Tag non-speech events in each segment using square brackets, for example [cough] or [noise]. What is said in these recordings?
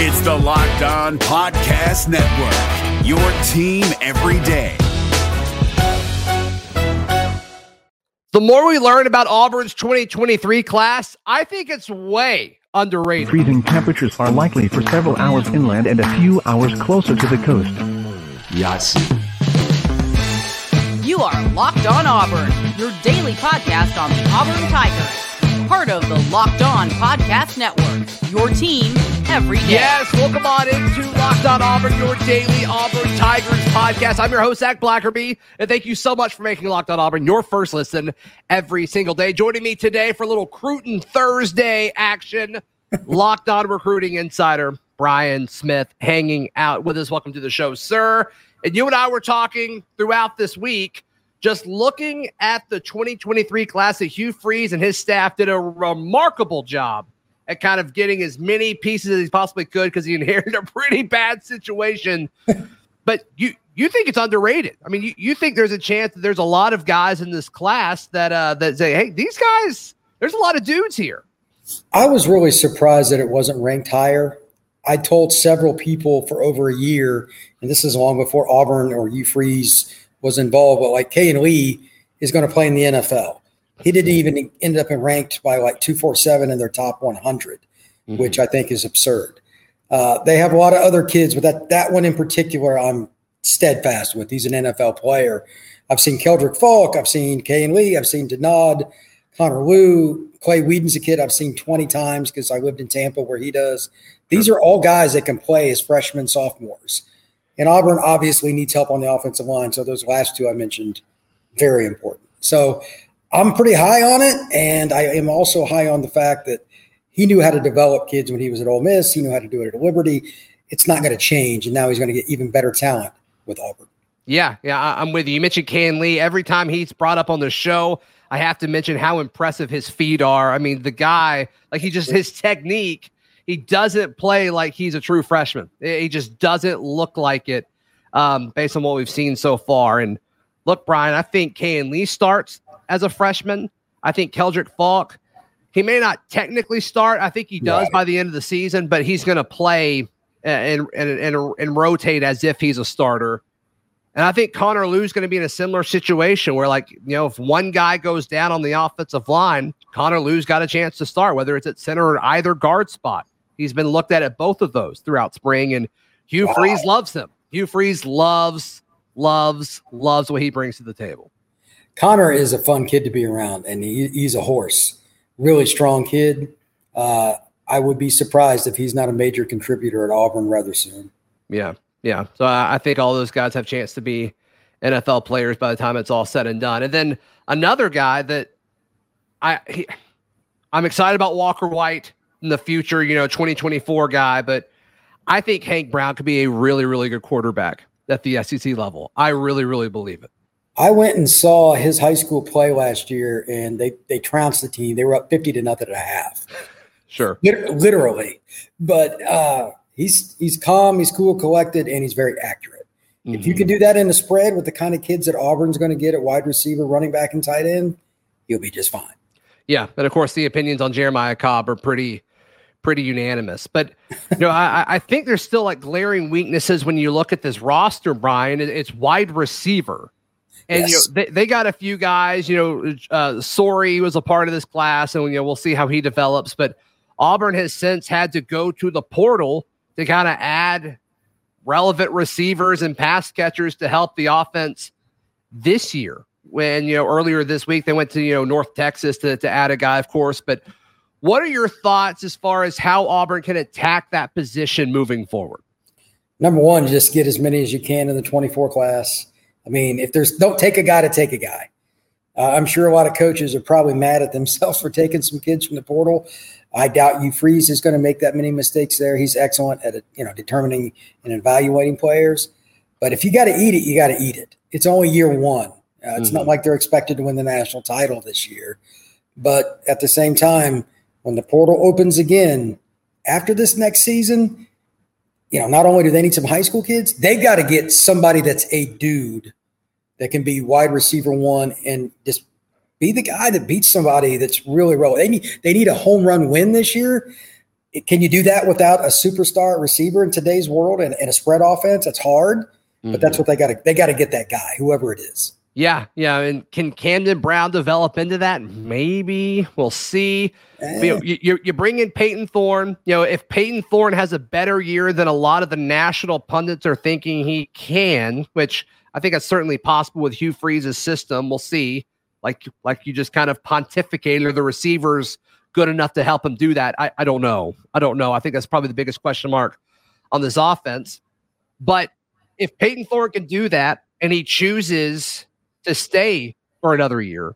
It's the Locked On Podcast Network, your team every day. The more we learn about Auburn's 2023 class, I think it's way underrated. Freezing temperatures are likely for several hours inland and a few hours closer to the coast. Yes. You are Locked On Auburn, your daily podcast on the Auburn Tigers. Part of the Locked On Podcast Network, your team every day. Yes, welcome on into Locked On Auburn, your daily Auburn Tigers podcast. I'm your host, Zac Blackerby, and thank you so much for making Locked On Auburn your first listen every single day. Joining me today for a little Cruton Thursday action, Locked On Recruiting Insider, Brian Smith, hanging out with us. Welcome to the show, sir. And you and I were talking throughout this week, just looking at the 2023 class that Hugh Freeze and his staff did a remarkable job at kind of getting as many pieces as he possibly could because he [laughs] inherited a pretty bad situation. [laughs] but you you think it's underrated. I mean, you, you think there's a chance that there's a lot of guys in this class that uh that say, hey, these guys, there's a lot of dudes here. I was really surprised that it wasn't ranked higher. I told several people for over a year, and this is long before Auburn or Hugh Freeze was involved, but like Kayin Lee is going to play in the NFL. He didn't even end up in ranked by like 247 in their top 100, mm-hmm. which I think is absurd. Uh, they have a lot of other kids, but that, that one in particular, I'm steadfast with. He's an NFL player. I've seen Keldric Faulk. I've seen Kayin Lee. I've seen Denard, Connor Lew, Clay Wedin's a kid I've seen 20 times because I lived in Tampa where he does. These are all guys that can play as freshmen, sophomores. And Auburn obviously needs help on the offensive line. So those last two I mentioned, very important. So I'm pretty high on it. And I am also high on the fact that he knew how to develop kids when he was at Ole Miss. He knew how to do it at Liberty. It's not going to change. And now he's going to get even better talent with Auburn. Yeah, yeah, I'm with you. You mentioned Kayin Lee. Every time he's brought up on the show, I have to mention how impressive his feet are. I mean, the guy, like he just his technique he doesn't play like he's a true freshman. He just doesn't look like it um, based on what we've seen so far. And look, Brian, I think Kayin Lee starts as a freshman. I think Keldric Faulk, he may not technically start. I think he does right. by the end of the season, but he's going to play and, and, and, and rotate as if he's a starter. And I think Connor Lew's going to be in a similar situation where, like, you know, if one guy goes down on the offensive line, Connor Lew's got a chance to start, whether it's at center or either guard spot. He's been looked at at both of those throughout spring, and Hugh wow. Freeze loves him. Hugh Freeze loves, loves, loves what he brings to the table. Connor is a fun kid to be around, and he, he's a horse. Really strong kid. Uh, I would be surprised if he's not a major contributor at Auburn rather soon. Yeah, yeah. So I, I think all those guys have chance to be NFL players by the time it's all said and done. And then another guy that I he, I'm excited about Walker White in the future, you know, 2024 guy, but I think Hank Brown could be a really, really good quarterback at the SEC level. I really, really believe it. I went and saw his high school play last year, and they they trounced the team. They were up fifty to nothing and a half. [laughs] Sure, literally. But uh, he's he's calm, he's cool, collected, and he's very accurate. Mm-hmm. If you can do that in the spread with the kind of kids that Auburn's going to get at wide receiver, running back, and tight end, you'll be just fine. Yeah, and of course the opinions on Jeremiah Cobb are pretty pretty unanimous. But you know, I, I think there's still like glaring weaknesses when you look at this roster, Brian. It's wide receiver. And yes. you know, they, they got a few guys, you know, uh Sorey was a part of this class, and you know, we'll see how he develops. But Auburn has since had to go to the portal to kind of add relevant receivers and pass catchers to help the offense this year. When you know earlier this week they went to you know North Texas to, to add a guy, of course, but what are your thoughts as far as how Auburn can attack that position moving forward? Number one, just get as many as you can in the 24 class. I mean, if there's don't take a guy to take a guy. Uh, I'm sure a lot of coaches are probably mad at themselves [laughs] for taking some kids from the portal. I doubt Hugh Freeze is going to make that many mistakes there. He's excellent at you know determining and evaluating players. But if you got to eat it, you got to eat it. It's only year one. Uh, it's mm-hmm. not like they're expected to win the national title this year. But at the same time, when the portal opens again after this next season, you know, not only do they need some high school kids, they got to get somebody that's a dude that can be wide receiver one and just be the guy that beats somebody that's really relevant. They need they need a home run win this year. can you do that without a superstar receiver in today's world and, and a spread offense? It's hard, mm-hmm. but that's what they got to they got to get that guy, whoever it is. Yeah, yeah, and can Camden Brown develop into that? Maybe we'll see. Eh. You, know, you, you bring in Payton Thorne. You know, if Payton Thorne has a better year than a lot of the national pundits are thinking he can, which I think that's certainly possible with Hugh Freeze's system. We'll see. Like like you just kind of pontificated, are the receivers good enough to help him do that? I, I don't know. I don't know. I think that's probably the biggest question mark on this offense. But if Payton Thorne can do that and he chooses to stay for another year,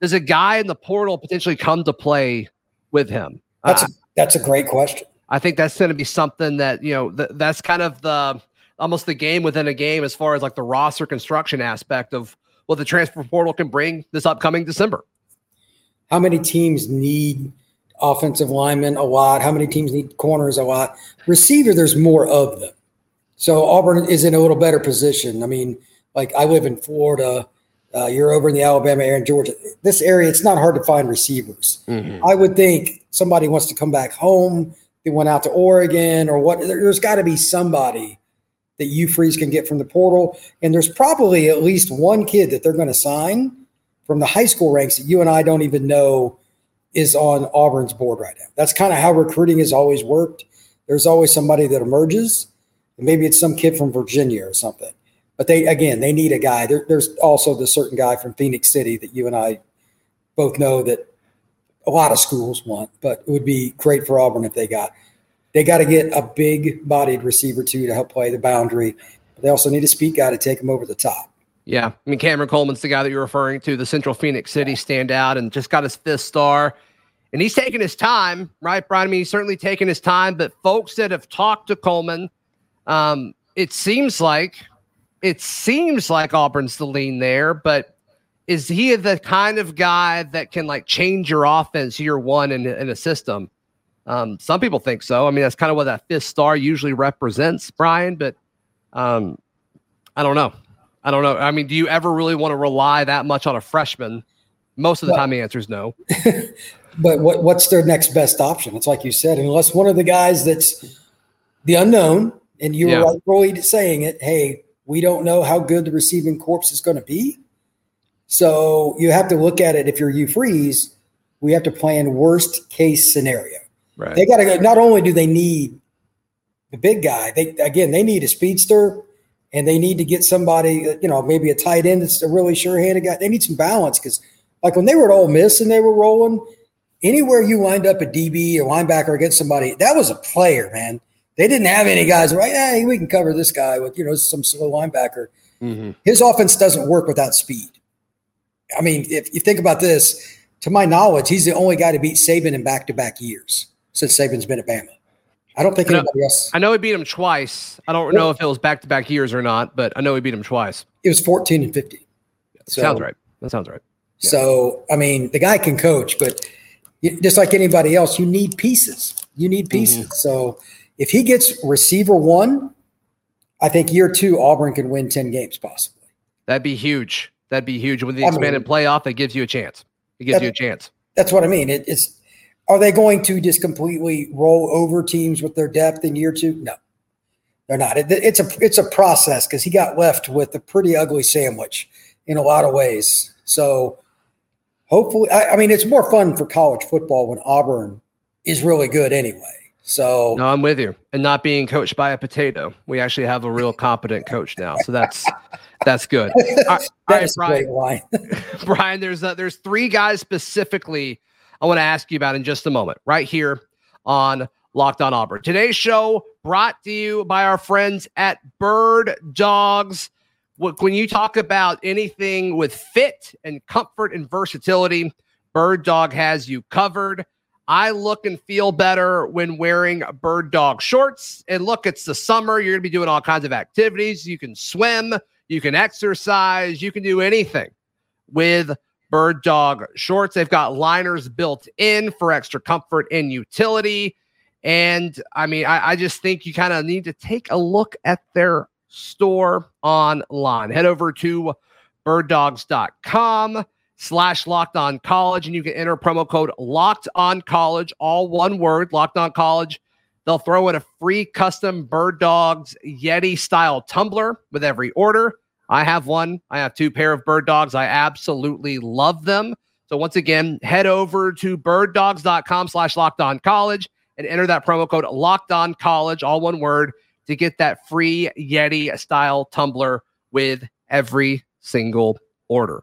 does a guy in the portal potentially come to play with him? That's a, uh, that's a great question. I think that's going to be something that you know th- that's kind of the almost the game within a game as far as like the roster construction aspect of what the transfer portal can bring this upcoming December. How many teams need offensive linemen a lot? How many teams need corners a lot? Receiver, there's more of them. So Auburn is in a little better position. I mean, like I live in Florida. Uh, you're over in the Alabama area in Georgia. This area, it's not hard to find receivers. Mm-hmm. I would think somebody wants to come back home. They went out to Oregon or what. There, has got to be somebody that Hugh Freeze can get from the portal. And there's probably at least one kid that they're going to sign from the high school ranks that you and I don't even know is on Auburn's board right now. That's kind of how recruiting has always worked. There's always somebody that emerges. and Maybe it's some kid from Virginia or something. But they again, they need a guy. There, there's also the certain guy from Phenix City that you and I both know that a lot of schools want, but it would be great for Auburn if they got. They got to get a big-bodied receiver too to help play the boundary. But they also need a speed guy to take them over the top. Yeah, I mean Cameron Coleman's the guy that you're referring to, the Central Phenix City standout, and just got his fifth star. And he's taking his time, right, Brian? I mean, he's certainly taking his time. But folks that have talked to Coleman, um, it seems like it seems like Auburn's the lean there, but is he the kind of guy that can like change your offense year one in, in a system? Um, some people think so. I mean, that's kind of what that fifth star usually represents, Brian. But um, I don't know. I don't know. I mean, do you ever really want to rely that much on a freshman? Most of the well, time, the answer is no. [laughs] but what, what's their next best option? It's like you said, unless one of the guys that's the unknown, and you yeah. were right, saying it. Hey, we don't know how good the receiving corps is going to be. So you have to look at it. If you're Hugh Freeze, we have to plan worst case scenario. Right. They got to go. Not only do they need the big guy, they again they need a speedster, and they need to get somebody, you know, maybe a tight end that's a really sure-handed guy. They need some balance because, like when they were at Ole Miss and they were rolling, anywhere you lined up a DB or linebacker against somebody, that was a player, man. They didn't have any guys right. Hey, we can cover this guy with you know some slow linebacker. Mm-hmm. His offense doesn't work without speed. I mean, if you think about this, to my knowledge, he's the only guy to beat Saban in back-to-back years since Saban's been at Bama. I don't think I know, anybody else. I know he beat him twice. I don't know if it was back-to-back years or not, but I know he beat him twice. It was 14 and 50. So, sounds right. That sounds right. Yeah. So, I mean, the guy can coach, but just like anybody else, you need pieces. You need pieces. Mm-hmm. So if he gets receiver one, I think year two, Auburn can win 10 games possibly. That'd be huge. That'd be huge. With the expanded I mean, playoff, that gives you a chance. It gives you a chance. That's what I mean. It, it's are they going to just completely roll over teams with their depth in year two? No, they're not. It, it's a it's a process because he got left with a pretty ugly sandwich in a lot of ways. So hopefully, I, I mean, it's more fun for college football when Auburn is really good anyway. So no, I'm with you. And not being coached by a potato, we actually have a real competent coach now. So that's that's good. [laughs] All right, Brian. [laughs] [laughs] Brian, there's uh, there's three guys specifically I want to ask you about in just a moment, right here on Locked On Auburn. Today's show brought to you by our friends at Bird Dogs. When you talk about anything with fit and comfort and versatility, Bird Dog has you covered. I look and feel better when wearing bird dog shorts. And look, it's the summer. You're going to be doing all kinds of activities. You can swim, you can exercise, you can do anything with bird dog shorts. They've got liners built in for extra comfort and utility. And I mean, I, I just think you kind of need to take a look at their store online. Head over to birddogs.com slash locked on college, and you can enter promo code locked on college, all one word, locked on college. They'll throw in a free custom Bird Dogs Yeti style tumbler with every order. I have one. I have two pair of Bird Dogs. I absolutely love them. So once again, head over to birddogs.com slash locked on college and enter that promo code locked on college, all one word, to get that free Yeti style tumbler with every single order.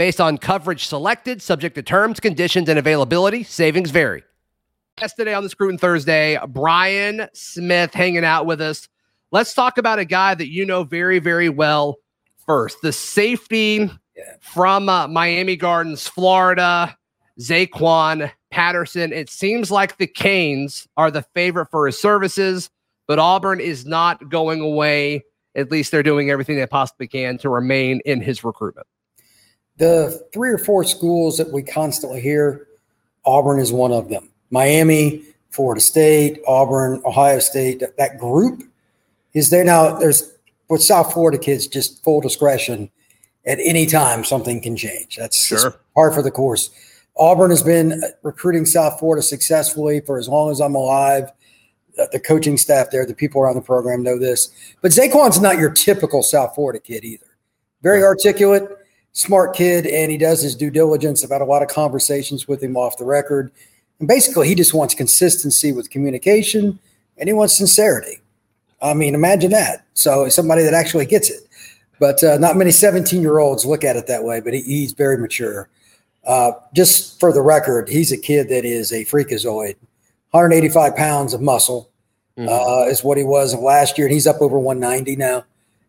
Based on coverage selected, subject to terms, conditions, and availability, savings vary. Yesterday on the Scruton Thursday, Brian Smith hanging out with us. Let's talk about a guy that you know very, very well first. The safety from uh, Miami Gardens, Florida, Zaquan Patterson. It seems like the Canes are the favorite for his services, but Auburn is not going away. At least they're doing everything they possibly can to remain in his recruitment. The three or four schools that we constantly hear, Auburn is one of them. Miami, Florida State, Auburn, Ohio State, that group is there now. There's with South Florida kids, just full discretion. At any time, something can change. That's Sure. par for the course. Auburn has been uh, recruiting South Florida successfully for as long as I'm alive. The, the coaching staff there, the people around the program know this. But Zaquan's not your typical South Florida kid either. Very articulate, smart kid, and he does his due diligence. I've had a lot of conversations with him off the record. And basically, he just wants consistency with communication and he wants sincerity. I mean, imagine that. So somebody that actually gets it. But uh, not many 17 year olds look at it that way, but he, he's very mature. Uh, just for the record, he's a kid that is a freakazoid. 185 pounds of muscle uh, is what he was last year. And he's up over 190 now.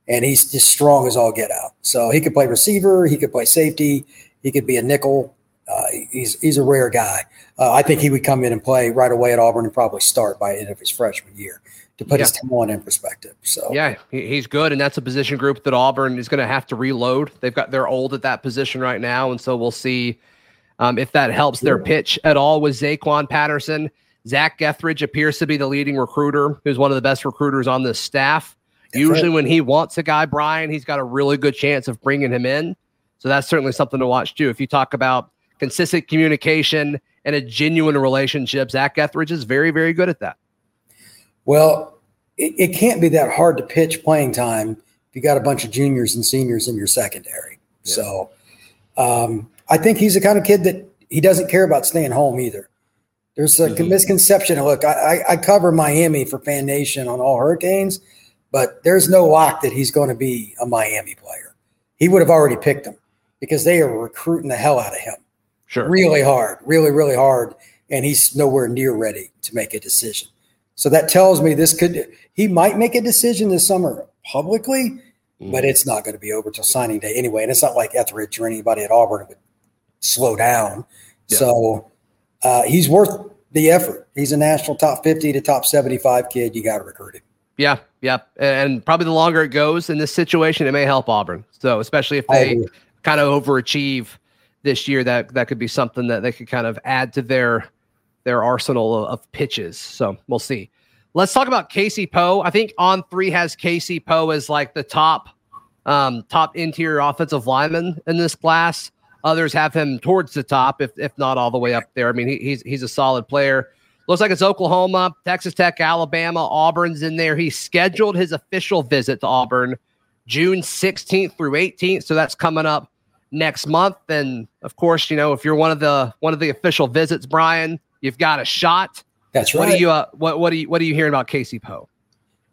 And he's just strong as all get out. So he could play receiver, he could play safety, he could be a nickel. Uh, he's he's a rare guy. Uh, I think he would come in and play right away at Auburn and probably start by the end of his freshman year to put his talent in perspective. So Yeah, he's good, and that's a position group that Auburn is going to have to reload. They've got they're old at that position right now, and so we'll see um, if that helps their pitch at all with Zaquan Patterson. Zac Etheridge appears to be the leading recruiter, who's one of the best recruiters on this staff. Usually, right. when he wants a guy, Brian, he's got a really good chance of bringing him in. So that's certainly something to watch too. If you talk about consistent communication and a genuine relationship, Zac Etheridge is very, very good at that. Well, it, it can't be that hard to pitch playing time if you got a bunch of juniors and seniors in your secondary. So um, I think he's the kind of kid that he doesn't care about staying home either. There's a misconception. Look, I, I, I cover Miami for Fan Nation on all Hurricanes, but there's no lock that he's going to be a Miami player. He would have already picked him because they are recruiting the hell out of him Sure. really hard, really, really hard, and he's nowhere near ready to make a decision. So that tells me this could he might make a decision this summer publicly, but it's not going to be over till signing day anyway. And it's not like Etheridge or anybody at Auburn would slow down. Yeah. So uh, he's worth the effort. He's a national top fifty to top seventy-five kid. You got to recruit him. Yeah, yeah, and probably the longer it goes in this situation, it may help Auburn. So especially if they agree. kind of overachieve this year, that that could be something that they could kind of add to their their arsenal of, of pitches. So we'll see. Let's talk about Casey Poe. I think On3 has Casey Poe as like the top um, top interior offensive lineman in this class. Others have him towards the top, if if not all the way up there. I mean, he, he's he's a solid player. Looks like it's Oklahoma, Texas Tech, Alabama, Auburn's in there. He scheduled his official visit to Auburn June 16th through 18th, so that's coming up next month. And of course, you know, if you're one of the one of the official visits, Brian, you've got a shot. That's right. What are you uh, what what are you what are you hearing about Casey Poe?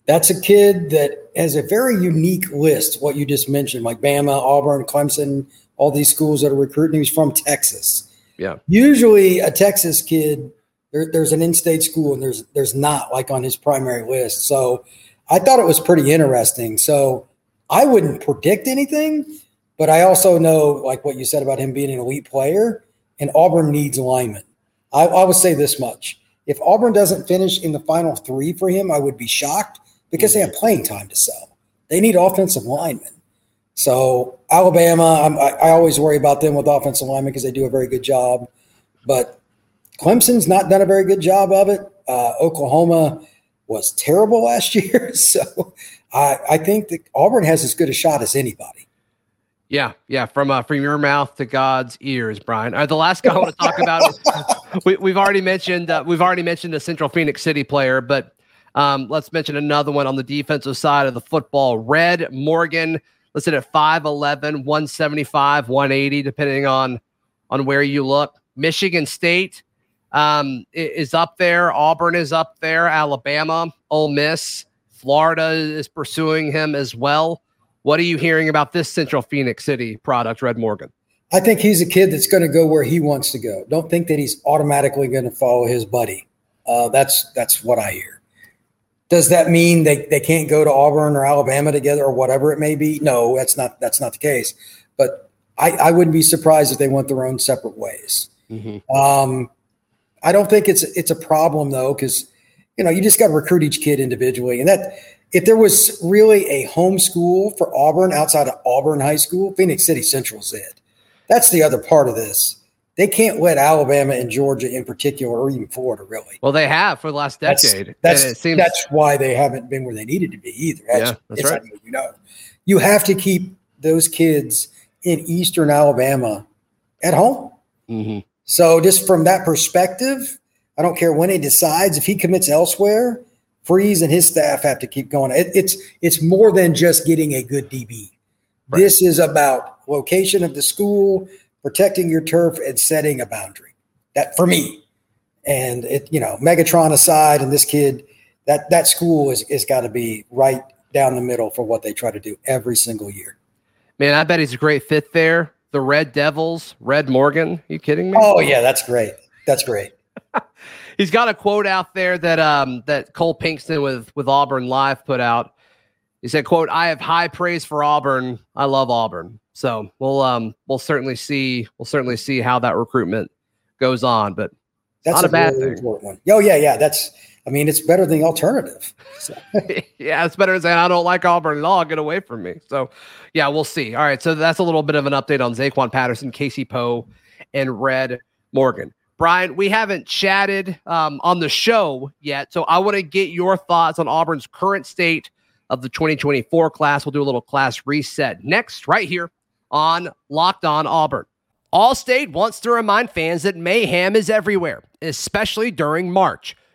That's a kid that has a very unique list. What you just mentioned, like Bama, Auburn, Clemson, all these schools that are recruiting. He's from Texas. Yeah. Usually, a Texas kid, there, there's an in-state school, and there's there's not like on his primary list. So, I thought it was pretty interesting. So, I wouldn't predict anything, but I also know, like what you said about him being an elite player, and Auburn needs linemen. I, I would say this much: if Auburn doesn't finish in the final three for him, I would be shocked because they have playing time to sell. They need offensive linemen. So Alabama, I, I always worry about them with offensive linemen because they do a very good job, but Clemson's not done a very good job of it. Uh, Oklahoma was terrible last [laughs] year, so I, I think that Auburn has as good a shot as anybody. Yeah, yeah, from uh, from your mouth to God's ears, Brian. Uh, the last guy I want to talk about is [laughs] we, we've already mentioned uh, we've already mentioned the Central Phenix City player, but um, let's mention another one on the defensive side of the football. Red Morgan, listed at 5'11, 175, 180, depending on on where you look. Michigan State um, is up there. Auburn is up there. Alabama, Ole Miss, Florida is pursuing him as well. What are you hearing about this Central Phenix City product, Red Morgan? I think he's a kid that's going to go where he wants to go. Don't think that he's automatically going to follow his buddy. Uh, that's that's what I hear. Does that mean they, they can't go to Auburn or Alabama together or whatever it may be? No, that's not that's not the case. But I, I wouldn't be surprised if they went their own separate ways. Mm-hmm. Um, I don't think it's it's a problem though, because you know you just got to recruit each kid individually, and that if there was really a home school for Auburn outside of Auburn High School, Phenix City Central is it. That's the other part of this. They can't let Alabama and Georgia in particular, or even Florida, really. Well, they have for the last decade. That's that's, seems- that's why they haven't been where they needed to be either. That's, yeah, that's right. You know, you have to keep those kids in Eastern Alabama at home. Mm-hmm. So, just from that perspective, I don't care when he decides if he commits elsewhere Freeze and his staff have to keep going. It, it's it's more than just getting a good DB. Right. This is about location of the school, protecting your turf, and setting a boundary. That for me, and it you know Megatron aside, and this kid, that that school is is got to be right down the middle for what they try to do every single year. Man, I bet he's a great fit there. The Red Devils, Red Morgan. Are you kidding me? Oh yeah, that's great. That's great. [laughs] he's got a quote out there that um that Cole Pinkston with with Auburn Live put out. He said, "quote I have high praise for Auburn. I love Auburn." So we'll um we'll certainly see we'll certainly see how that recruitment goes on, but that's not a, a bad really thing. One. Oh yeah, yeah. That's I mean it's better than the alternative. So. [laughs] yeah, it's better than saying I don't like Auburn at all. Get away from me. So yeah, we'll see. All right, so that's a little bit of an update on Zaquan Patterson, Casey Poe, and Red Morgan. Brian, we haven't chatted um, on the show yet, so I want to get your thoughts on Auburn's current state of the 2024 class. We'll do a little class reset next, right here on Locked On Auburn. Allstate wants to remind fans that mayhem is everywhere, especially during March.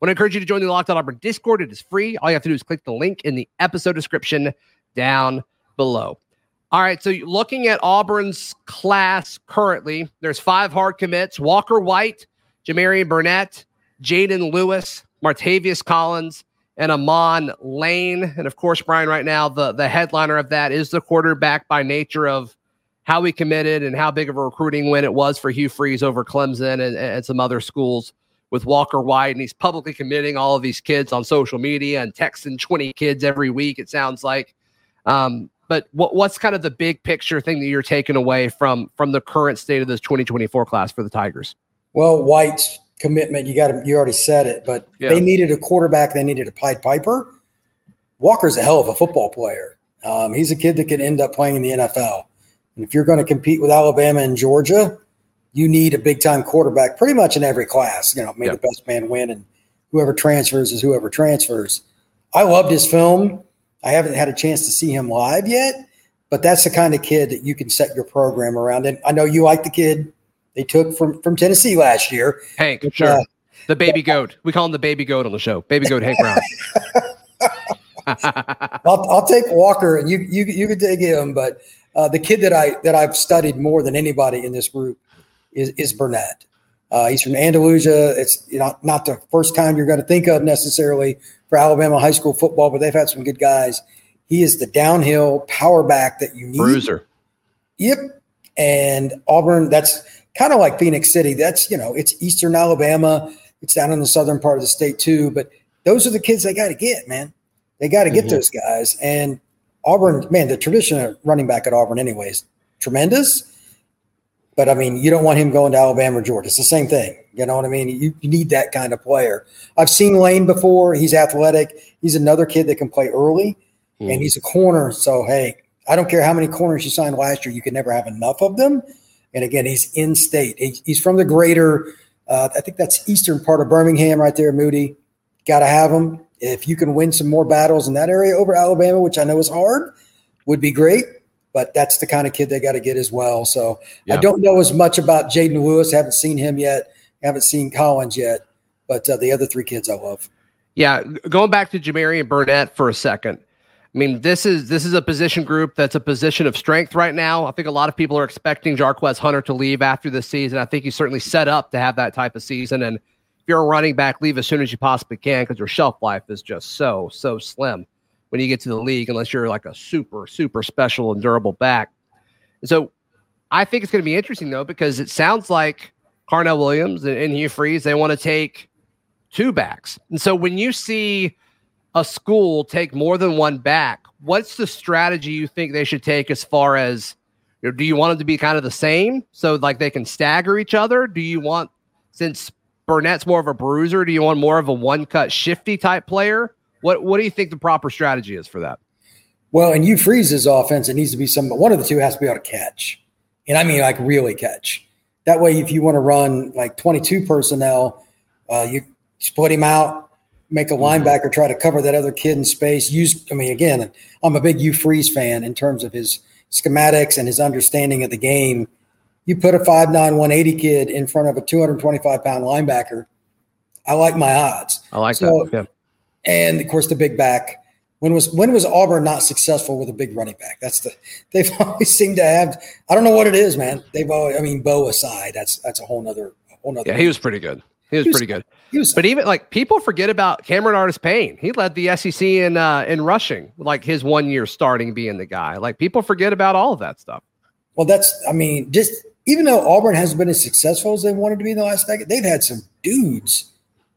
Want to encourage you to join the Locked On Auburn Discord. It is free. All you have to do is click the link in the episode description down below. All right, so looking at Auburn's class currently, there's five hard commits: Walker White, Jamarian Burnett, Jaden Lewis, Martavius Collins, and Amon Lane. And of course, Brian, right now, the, the headliner of that is the quarterback by nature of how he committed and how big of a recruiting win it was for Hugh Freeze over Clemson and, and some other schools with Walker White. And he's publicly committing all of these kids on social media and texting 20 kids every week, it sounds like. Um, but what, what's kind of the big picture thing that you're taking away from from the current state of this 2024 class for the Tigers? Well, White's commitment. You got you already said it, but yeah. they needed a quarterback. They needed a Pied Piper. Walker's a hell of a football player. Um, he's a kid that could end up playing in the NFL. And if you're going to compete with Alabama and Georgia, you need a big time quarterback pretty much in every class. You know, may the best man win, and whoever transfers is whoever transfers. I loved his film. I haven't had a chance to see him live yet, but that's the kind of kid that you can set your program around. And I know you like the kid they took from from Tennessee last year. Hank, sure. Uh, the baby goat. We call him the baby goat on the show. Baby goat Hank Brown. [laughs] [laughs] I'll, I'll take Walker, and you you you can take him. But uh, the kid that I that I've studied more than anybody in this group is is Burnett. Uh, he's from Andalusia. It's you know, not the first time you're going to think of necessarily for Alabama high school football, but they've had some good guys. He is the downhill power back that you need. Bruiser. Yep. And Auburn, that's kind of like Phenix City. That's, you know, it's Eastern Alabama. It's down in the southern part of the state too. But those are the kids they got to get, man. They got to get Mhm. those guys. And Auburn, man, the tradition of running back at Auburn, anyways, tremendous. But I mean, you don't want him going to Alabama or Georgia. It's the same thing. You know what I mean? You, you need that kind of player. I've seen Lane before. He's athletic. He's another kid that can play early, Mhm. and he's a corner. So hey, I don't care how many corners you signed last year. You can never have enough of them. And again, he's in state. He- He's from the greater, uh, I think that's eastern part of Birmingham, right there. Moody, got to have him. If you can win some more battles in that area over Alabama, which I know is hard, would be great. But that's the kind of kid they got to get as well. So I don't know as much about Jaden Lewis. Haven't seen him yet. Haven't seen Collins yet. But uh, the other three kids I love. Yeah, going back to Jamarian Burnett for a second. I mean, this is this is a position group that's a position of strength right now. I think a lot of people are expecting Jarquez Hunter to leave after this season. I think he's certainly set up to have that type of season. And if you're a running back, leave as soon as you possibly can because your shelf life is just so so slim when you get to the league, unless you're like a super super special and durable back. So I think it's going to be interesting though because it sounds like Carnell Williams and, and Hugh Freeze they want to take two backs. And so when you see a school take more than one back, what's the strategy you think they should take as far as you know, do you want them to be kind of the same so like they can stagger each other? Do you want since Burnett's more of a bruiser, do you want more of a one cut shifty type player? What what do you think the proper strategy is for that? Well, and Hugh Freeze his offense. It needs to be some. One of the two has to be able to catch, and I mean like really catch. That way, if you want to run like twenty-two personnel, uh, you split him out, make a linebacker try to cover that other kid in space. Use, I mean, again, I'm a big Hugh Freeze fan in terms of his schematics and his understanding of the game. You put a 5'9", 180 kid in front of a 225 pound linebacker. I like my odds. I like So- that. Yeah. And of course, the big back. When was when was Auburn not successful with a big running back? That's the [laughs] they've always seemed to have. I don't know what it is, man. They've always. I mean, Bo aside, that's that's a whole nother a whole nother. Yeah, he was pretty good. He was He was- pretty good. He was- But even like people forget about Cameron Artis Payne. He led the SEC in uh in rushing, like his one year starting being the guy. Like people forget about all of that stuff. well, that's. I mean, just even though Auburn hasn't been as successful as they wanted to be in the last decade, they've had some dudes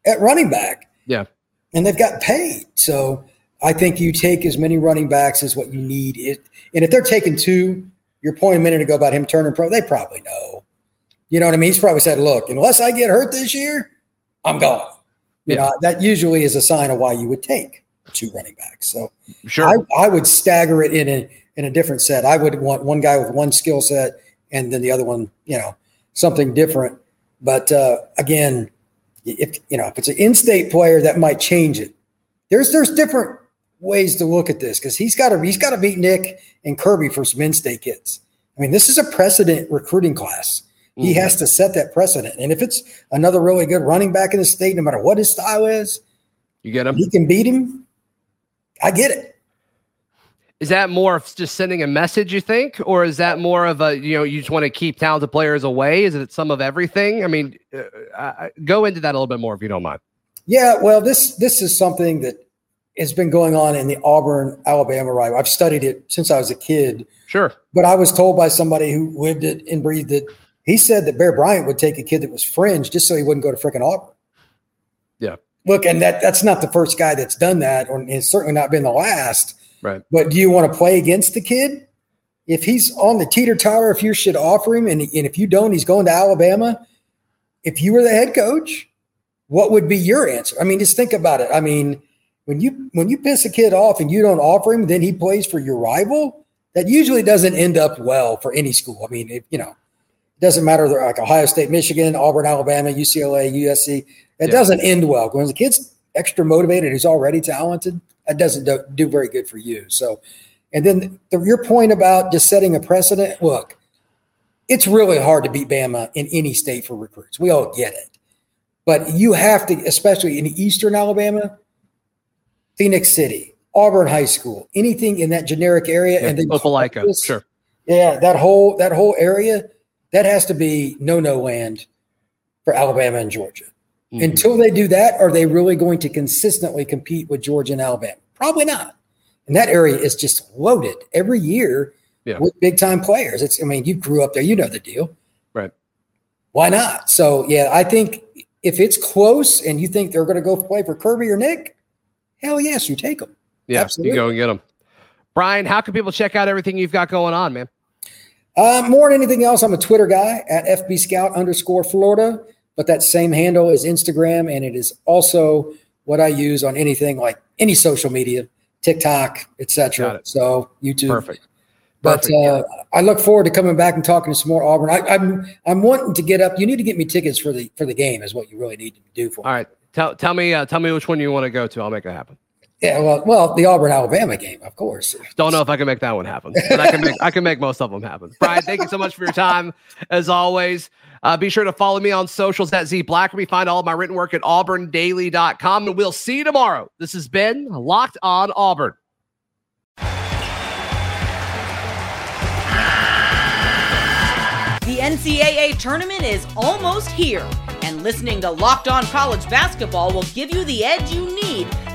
at running back. Yeah. And they've got paid. So I think you take as many running backs as what you need. It, and if they're taking two, your point a minute ago about him turning pro, they probably know. You know what I mean? He's probably said, "Look, unless I get hurt this year, I'm gone." You Yeah. know that usually is a sign of why you would take two running backs. So Sure. I, I would stagger it in a in a different set. I would want one guy with one skill set and then the other one, you know, something different. But uh, again, if you know if it's an in-state player, that might change it. There's there's different ways to look at this because he's got to he's got to beat Nick and Kirby for some in-state kids. I mean, this is a precedent recruiting class. He Mhm. has to set that precedent. And if it's another really good running back in the state, no matter what his style is, you get him. he can beat him. I get it. Is that more of just sending a message, you think, or is that more of a you know you just want to keep talented players away? Is it some of everything? I mean, uh, uh, go into that a little bit more if you don't mind. Yeah, well, this this is something that has been going on in the Auburn Alabama rivalry. I've studied it since I was a kid, Sure. but I was told by somebody who lived it and breathed it. He said that Bear Bryant would take a kid that was fringe just so he wouldn't go to frickin' Auburn. Yeah. Look, and that that's not the first guy that's done that, or it's certainly not been the last. Right. But do you want to play against the kid? If he's on the teeter totter, if you should offer him, and, and if you don't, he's going to Alabama. If you were the head coach, what would be your answer? I mean, just think about it. I mean, when you when you piss a kid off and you don't offer him, then he plays for your rival. That usually doesn't end up well for any school. I mean, it, you know, it doesn't matter they're like Ohio State, Michigan, Auburn, Alabama, UCLA, USC. It Yeah. doesn't end well. When the kid's extra motivated, he's already talented, that doesn't do, do very good for you. So, and then the, your point about just setting a precedent. Look, it's really hard to beat Bama in any state for recruits. We all get it. But you have to, especially in Eastern Alabama, Phenix City, Auburn High School, anything in that generic area, Yeah, and then Opelika, this- sure. yeah, that whole that whole area that has to be no no land for Alabama and Georgia. Mhm. Until they do that, are they really going to consistently compete with Georgia and Alabama? Probably not. And that area is just loaded every year Yeah. with big time players. It's, I mean, you grew up there, you know the deal. Right. Why not? So, yeah, I think if it's close and you think they're going to go play for Kirby or Nick, hell yes, you take them. Yeah, Absolutely. you go and get them. Brian, how can people check out everything you've got going on, man? Uh, more than anything else, I'm a Twitter guy at FB Scout underscore Florida, but that same handle is Instagram, and it is also what I use on anything like any social media, TikTok, etc. So YouTube. Perfect. But Perfect. uh, I look forward to coming back and talking to some more Auburn. I, I'm I'm wanting to get up. You need to get me tickets for the for the game. Is what you really need to do for. me. All right. Tell tell me uh, tell me which one you want to go to. I'll make it happen. Yeah. Well, well, the Auburn Alabama game, of course. Don't know if I can make that one happen, but I can make I can make most of them happen. Brian, thank you so much for your time as always. Uh, be sure to follow me on socials at Z Blackerby. Find all of my written work at auburndaily.com. And we'll see you tomorrow. This has been Locked on Auburn. The NCAA tournament is almost here, and listening to Locked On College Basketball will give you the edge you need